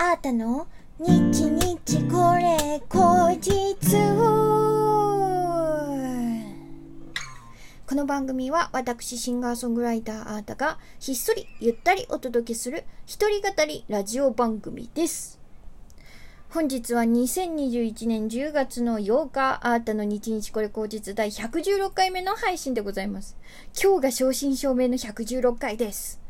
あーたの？日日これ後日この番組は私シンガーソングライターあーたがひっそりゆったりお届けする一人語りラジオ番組です本日は2021年10月の8日、アータの日日これ後日第116回目の配信でございます。今日が正真正銘の116回です。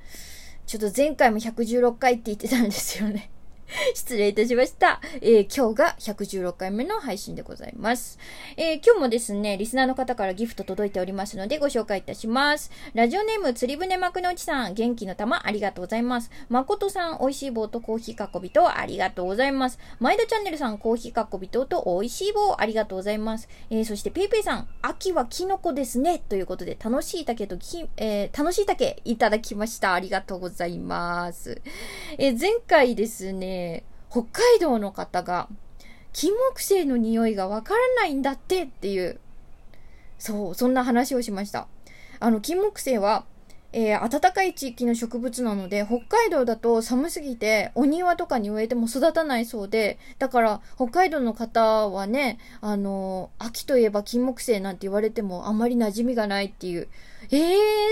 ちょっと前回も116回って言ってたんですよね。失礼いたしました。えー、今日が116回目の配信でございます。えー、今日もですね、リスナーの方からギフト届いておりますのでご紹介いたします。ラジオネーム釣り船幕の内さん、元気の玉ありがとうございます。誠さん、美味しい棒とコーヒーかっこびとありがとうございます。前田チャンネルさん、コーヒーかっこびとと美味しい棒ありがとうございます。えー、そしてペイペイさん、秋はキノコですね。ということで、楽しい竹とき、え、楽しい竹いただきました。ありがとうございます。え、前回ですね、え北海道の方が、金木犀の匂いがわからないんだってっていう、そう、そんな話をしました。あの、金木犀は、えー、暖かい地域の植物なので、北海道だと寒すぎて、お庭とかに植えても育たないそうで、だから、北海道の方はね、あのー、秋といえば金木犀なんて言われてもあまり馴染みがないっていう。えー、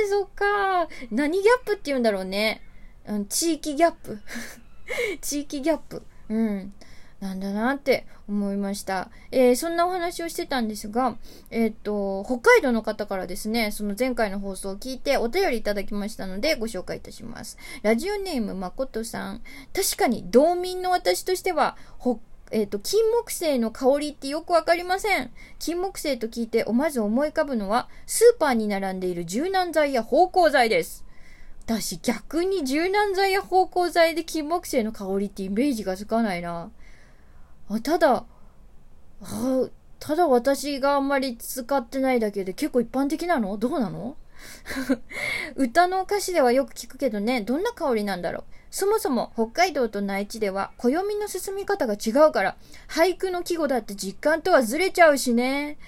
そっか何ギャップって言うんだろうね。うん、地域ギャップ。地域ギャップ。うん。なんだなって思いました。えー、そんなお話をしてたんですが、えっ、と、北海道の方からですね、その前回の放送を聞いてお便りいただきましたのでご紹介いたします。ラジオネームまことさん。確かに道民の私としては、北えっ、ー、と、金木犀の香りってよくわかりません。金木犀と聞いて、まず思い浮かぶのは、スーパーに並んでいる柔軟剤や芳香剤です。私逆に柔軟剤や芳香剤で金木犀の香りってイメージがつかないな。あただ、あただ私があんまり使ってないだけで結構一般的なの？どうなの？歌の歌詞ではよく聞くけどね、どんな香りなんだろう？そもそも北海道と内地では暦の進み方が違うから、俳句の季語だって実感とはずれちゃうしね。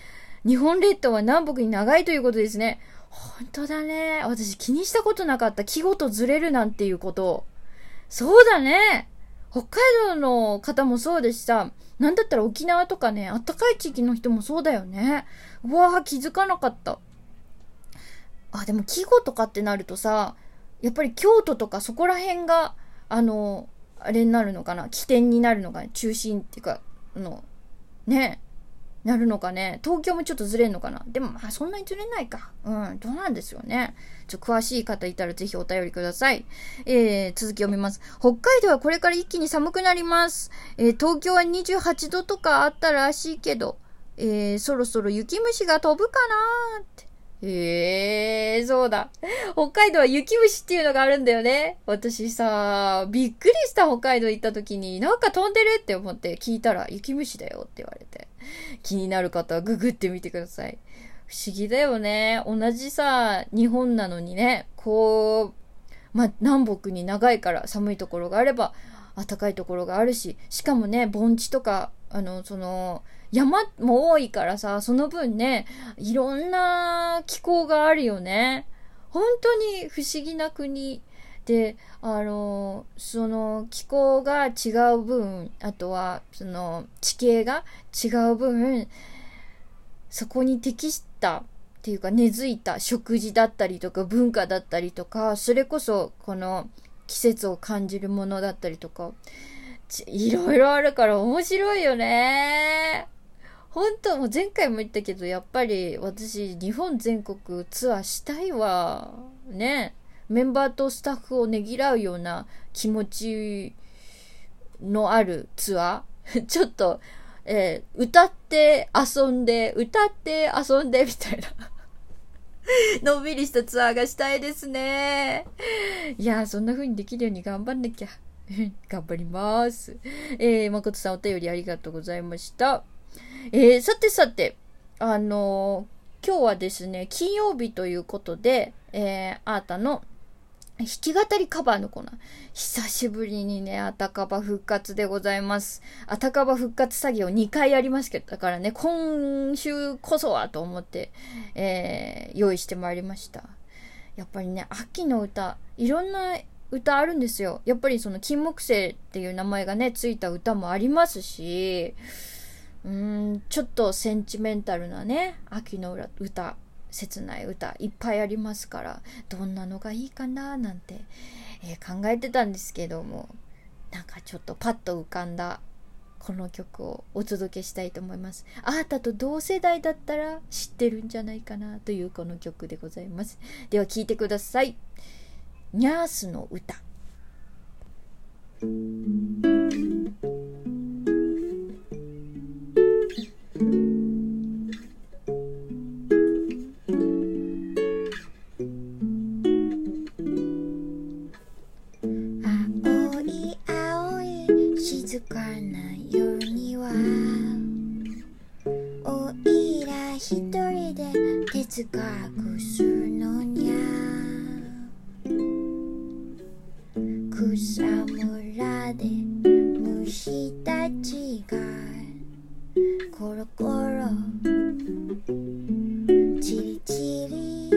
日本列島は南北に長いということですね。本当だね。私気にしたことなかった。季語とずれるなんていうこと。そうだね。北海道の方もそうでした。なんだったら沖縄とかね、あったかい地域の人もそうだよね。うわぁ、気づかなかった。あ、でも季語とかってなるとさ、やっぱり京都とかそこら辺が、あの、あれになるのかな起点になるのかな中心っていうか、あの、ね。なるのかね？東京もちょっとずれんのかな？でもまあそんなにずれないか。うん、どうなんですよね。ちょ、詳しい方いたらぜひお便りください。えー、続き読みます。北海道はこれから一気に寒くなります。えー、東京は28度とかあったらしいけど、えー、そろそろ雪虫が飛ぶかなーって。へえー、そうだ。北海道は雪虫っていうのがあるんだよね。私さ、びっくりした北海道行った時に、なんか飛んでるって思って聞いたら、雪虫だよって言われて。気になる方はググってみてください。不思議だよね。同じさ、日本なのにね、こう、ま南北に長いから寒いところがあれば、暖かいところがあるし、しかもね、盆地とか、あの、その、山も多いからさ、その分ね、いろんな気候があるよね。本当に不思議な国。で、あの、その気候が違う分、あとは、その地形が違う分、そこに適したっていうか根付いた食事だったりとか文化だったりとか、それこそこの季節を感じるものだったりとか、いろいろあるから面白いよね。本当もう前回も言ったけど、やっぱり私、日本全国ツアーしたいわ。ね。メンバーとスタッフをねぎらうような気持ちのあるツアー ちょっと、えー、歌って遊んで、歌って遊んでみたいな のんびりしたツアーがしたいですね。いやそんな風にできるように頑張んなきゃ。頑張ります。えー、誠さんお便りありがとうございました。えー、さてさて、あのー、今日はですね、金曜日ということで、えー、あーたの弾き語りカバーのコーナー。久しぶりにね、あたかば復活でございます。あたかば復活作業2回やりますけど、だからね、今週こそはと思って、えー、用意してまいりました。やっぱりね、秋の歌、いろんな歌あるんですよ。やっぱりその金木犀っていう名前がね、ついた歌もありますし、うーん、ちょっとセンチメンタルなね、秋の歌、切ない歌いっぱいありますから、どんなのがいいかななんて、えー、考えてたんですけども、なんかちょっとパッと浮かんだこの曲をお届けしたいと思います。あなたと同世代だったら知ってるんじゃないかなというこの曲でございます。では聴いてください。ニャースの歌。むらで虫たちがコロコロチリチリ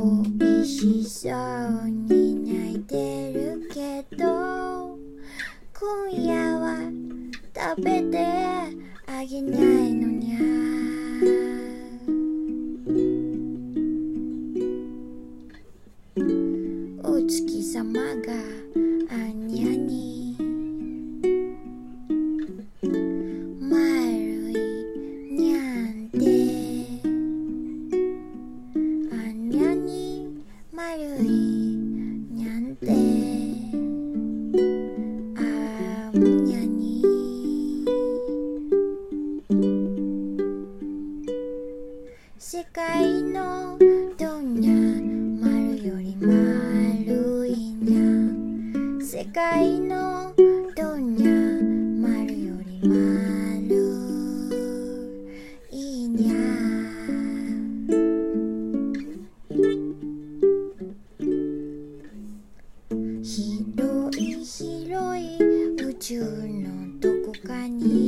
おいしそうに泣いてるけど今夜は食べてあげないのにゃ界のどんにゃ丸より丸いいにゃ広い広い宇宙のどこかに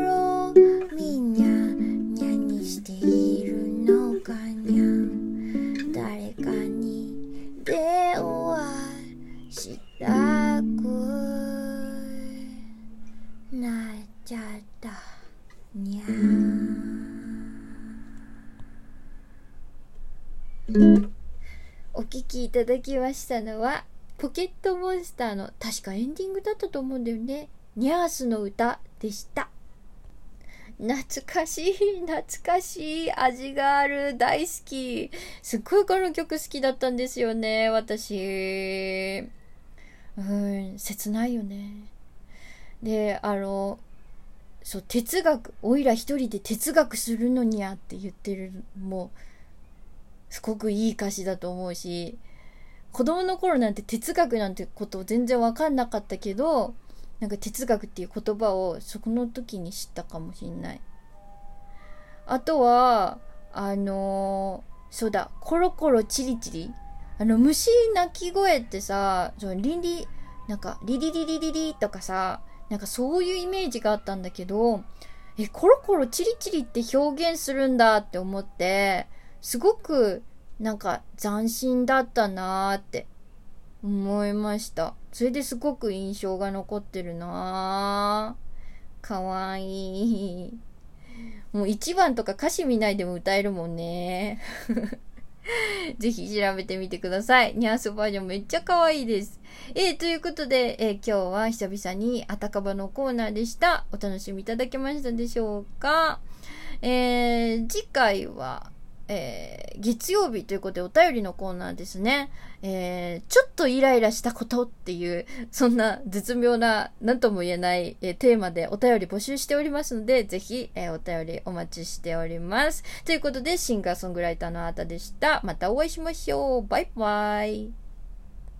きいただきましたのは、ポケットモンスターの確かエンディングだったと思うんだよね。ニャースの歌でした。懐かしい、懐かしい、味がある、大好き。すっごいこの曲好きだったんですよね、私。うん、切ないよね。で、あの、そう、哲学、おいら一人で哲学するのにゃって言ってる、もう、すごくいい歌詞だと思うし、子供の頃なんて哲学なんてこと全然わかんなかったけど、なんか哲学っていう言葉をそこの時に知ったかもしんない。あとは、あのー、そうだ、コロコロチリチリ。あの、虫鳴き声ってさ、そのリリ、なんか、リリリリリリとかさ、なんかそういうイメージがあったんだけど、え、コロコロチリチリって表現するんだって思って、すごくなんか斬新だったなーって思いました。それですごく印象が残ってるなーかわいい。もう1番とか歌詞見ないでも歌えるもんね。ぜひ調べてみてください。ニャースバージョンめっちゃ可愛いです。えー、ということで、えー、今日は久々にあたかばのコーナーでした。お楽しみいただけましたでしょうか？えー、次回は、えー、月曜日ということでお便りのコーナーですね。えー、ちょっとイライラしたことっていう、そんな絶妙な、何とも言えない、えー、テーマでお便り募集しておりますので、ぜひ、え、お便りお待ちしております。ということで、シンガーソングライターのあーたでした。またお会いしましょう。バイバイ。